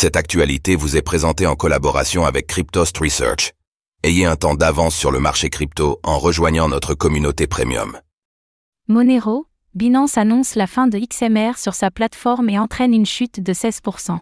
Cette actualité vous est présentée en collaboration avec Cryptost Research. Ayez un temps d'avance sur le marché crypto en rejoignant notre communauté premium. Monero, Binance annonce la fin de XMR sur sa plateforme et entraîne une chute de 16%.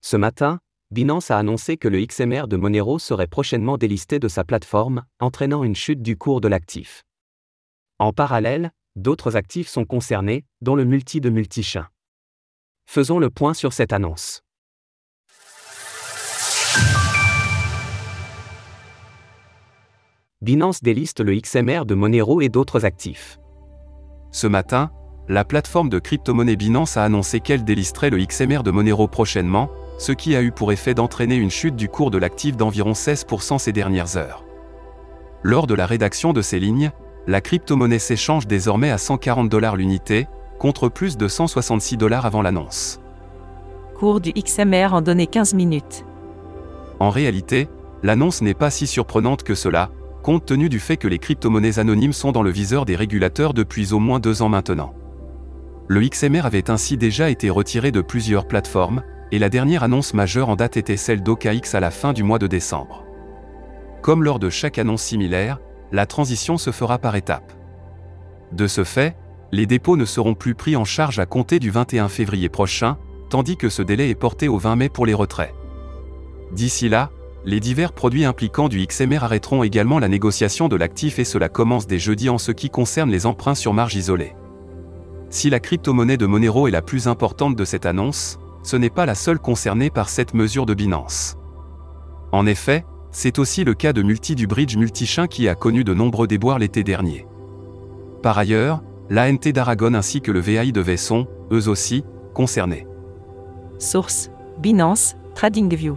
Ce matin, Binance a annoncé que le XMR de Monero serait prochainement délisté de sa plateforme, entraînant une chute du cours de l'actif. En parallèle, d'autres actifs sont concernés, dont le multi de Multichain. Faisons le point sur cette annonce. Binance déliste le XMR de Monero et d'autres actifs. Ce matin, la plateforme de crypto-monnaie Binance a annoncé qu'elle délisterait le XMR de Monero prochainement, ce qui a eu pour effet d'entraîner une chute du cours de l'actif d'environ 16% ces dernières heures. Lors de la rédaction de ces lignes, la crypto-monnaie s'échange désormais à 140 dollars l'unité, contre plus de 166 dollars avant l'annonce. Cours du XMR en données 15 minutes. En réalité, l'annonce n'est pas si surprenante que cela, compte tenu du fait que les crypto-monnaies anonymes sont dans le viseur des régulateurs depuis au moins deux ans maintenant. Le XMR avait ainsi déjà été retiré de plusieurs plateformes, et la dernière annonce majeure en date était celle d'OKX à la fin du mois de décembre. Comme lors de chaque annonce similaire, la transition se fera par étapes. De ce fait, les dépôts ne seront plus pris en charge à compter du 21 février prochain, tandis que ce délai est porté au 20 mai pour les retraits. D'ici là, les divers produits impliquant du XMR arrêteront également la négociation de l'actif et cela commence dès jeudi en ce qui concerne les emprunts sur marge isolée. Si la crypto-monnaie de Monero est la plus importante de cette annonce, ce n'est pas la seule concernée par cette mesure de Binance. En effet, c'est aussi le cas de Multi du bridge Multichain qui a connu de nombreux déboires l'été dernier. Par ailleurs, l'ANT d'Aragon ainsi que le VAI de Vesson, eux aussi, concernés. Source Binance, TradingView.